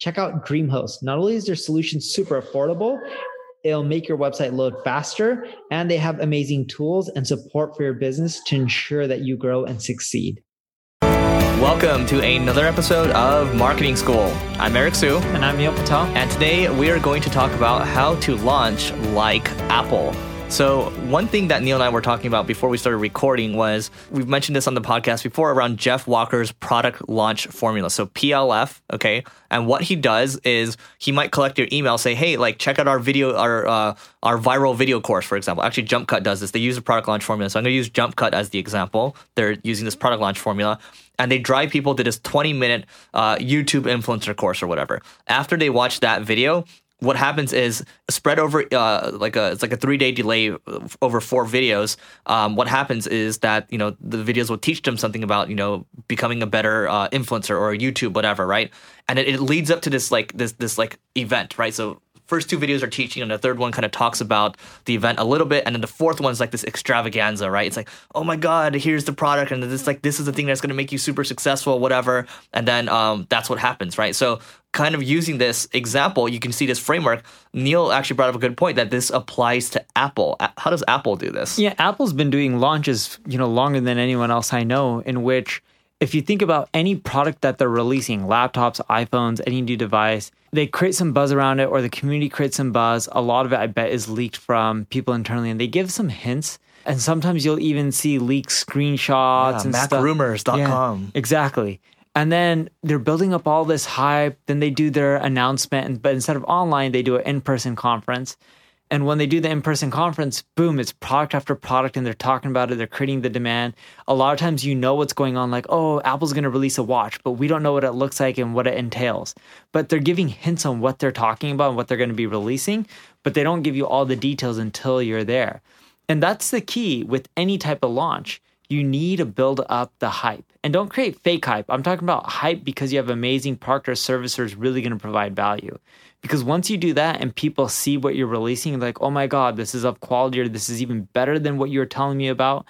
Check out DreamHost. Not only is their solution super affordable, it'll make your website load faster, and they have amazing tools and support for your business to ensure that you grow and succeed. Welcome to another episode of Marketing School. I'm Eric Siu. And I'm Neil Patel. And today we are going to talk about how to launch like Apple. So, one thing that Neil and I were talking about before we started recording was we've mentioned this on the podcast before around Jeff Walker's product launch formula. So, PLF, okay? And what he does is he might collect your email, say, hey, like, check out our video, our, uh, our viral video course, for example. Actually, Jumpcut does this. They use a product launch formula. So, I'm going to use Jumpcut as the example. They're using this product launch formula and they drive people to this 20 minute uh, YouTube influencer course or whatever. After they watch that video, what happens is spread over uh, like a it's like a three day delay over four videos. Um, what happens is that you know the videos will teach them something about you know becoming a better uh, influencer or YouTube whatever, right? And it, it leads up to this like this this like event, right? So first two videos are teaching, and the third one kind of talks about the event a little bit, and then the fourth one is like this extravaganza, right? It's like, oh my god, here's the product, and this like this is the thing that's going to make you super successful, whatever, and then um, that's what happens, right? So kind of using this example, you can see this framework. Neil actually brought up a good point that this applies to Apple. How does Apple do this? Yeah, Apple's been doing launches, you know, longer than anyone else I know, in which if you think about any product that they're releasing, laptops, iPhones, any new device, they create some buzz around it or the community creates some buzz. A lot of it, I bet, is leaked from people internally and they give some hints. And sometimes you'll even see leaked screenshots yeah, and macrumors.com. Yeah, exactly. And then they're building up all this hype. Then they do their announcement, but instead of online, they do an in person conference. And when they do the in person conference, boom, it's product after product and they're talking about it. They're creating the demand. A lot of times you know what's going on, like, oh, Apple's going to release a watch, but we don't know what it looks like and what it entails. But they're giving hints on what they're talking about and what they're going to be releasing, but they don't give you all the details until you're there. And that's the key with any type of launch. You need to build up the hype and don't create fake hype. I'm talking about hype because you have amazing product or service is really going to provide value. Because once you do that and people see what you're releasing, like, oh my God, this is of quality or this is even better than what you were telling me about,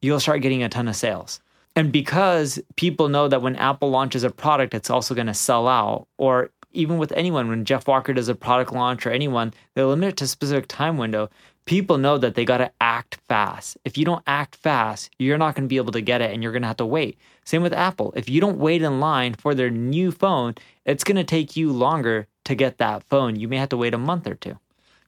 you'll start getting a ton of sales. And because people know that when Apple launches a product, it's also going to sell out, or even with anyone, when Jeff Walker does a product launch or anyone, they limit it to a specific time window. People know that they got to act fast. If you don't act fast, you're not going to be able to get it and you're going to have to wait. Same with Apple. If you don't wait in line for their new phone, it's going to take you longer to get that phone. You may have to wait a month or two.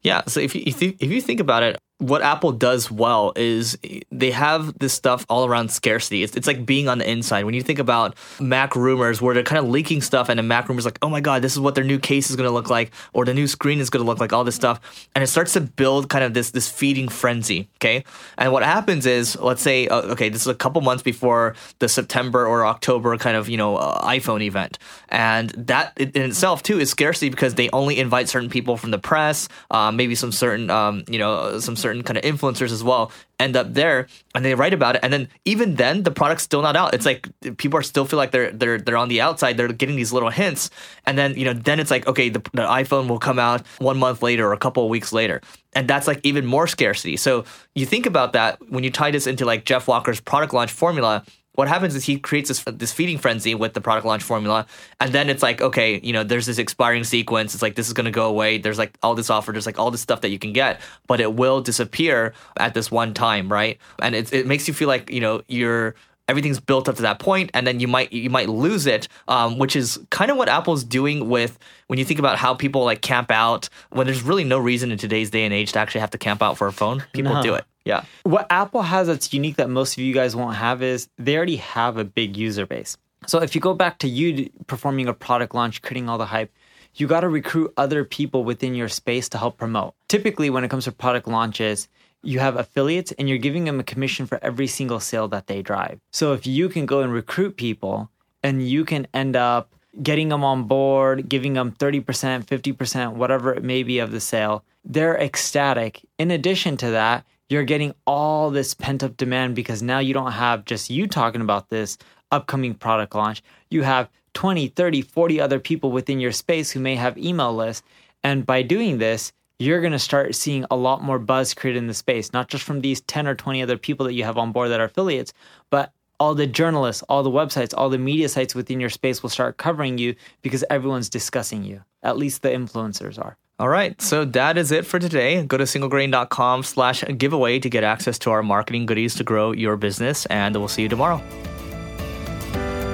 Yeah. So if you, if you, if you think about it, what Apple does well is they have this stuff all around scarcity. It's, it's like being on the inside. When you think about MacRumors, where they're kind of leaking stuff, and then MacRumors like, oh my god, this is what their new case is going to look like, or the new screen is going to look like, all this stuff, and it starts to build kind of this this feeding frenzy. Okay, and what happens is, let's say, uh, okay, this is a couple months before the September or October kind of you know uh, iPhone event, and that in itself too is scarcity because they only invite certain people from the press, uh, maybe some certain um, you know some certain kind of influencers as well end up there and they write about it and then even then the product's still not out. It's like people are still feel like they're they're they're on the outside they're getting these little hints and then you know then it's like okay the, the iphone will come out one month later or a couple of weeks later and that's like even more scarcity. So you think about that when you tie this into like jeff walker's product launch formula what happens is he creates this this feeding frenzy with the product launch formula, and then it's like, okay, you know, there's this expiring sequence. It's like this is gonna go away. There's like all this offer. There's like all this stuff that you can get, but it will disappear at this one time, right? And it it makes you feel like you know you're everything's built up to that point and then you might you might lose it um, which is kind of what apple's doing with when you think about how people like camp out when there's really no reason in today's day and age to actually have to camp out for a phone people No. do it yeah What Apple has that's unique that most of you guys won't have is they already have a big user base. So if you go back to you performing a product launch, creating all the hype, you got to recruit other people within your space to help promote. Typically, when it comes to product launches, you have affiliates and you're giving them a commission for every single sale that they drive. So if you can go and recruit people and you can end up getting them on board, giving them 30%, 50%, whatever it may be of the sale. They're ecstatic. In addition to that, you're getting all this pent up demand because now you don't have just you talking about this upcoming product launch. You have 20, 30, 40 other people within your space who may have email lists. And by doing this, you're going to start seeing a lot more buzz created in the space, not just from these 10 or 20 other people that you have on board that are affiliates, but all the journalists, all the websites, all the media sites within your space will start covering you because everyone's discussing you. At least the influencers are. All right, so that is it for today. Go to singlegrain.com slash giveaway to get access to our marketing goodies to grow your business, and we'll see you tomorrow.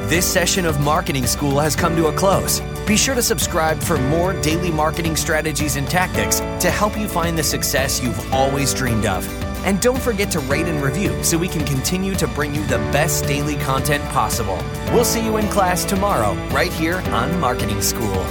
This session of Marketing School has come to a close. Be sure to subscribe for more daily marketing strategies and tactics to help you find the success you've always dreamed of. And don't forget to rate and review so we can continue to bring you the best daily content possible. We'll see you in class tomorrow, right here on Marketing School.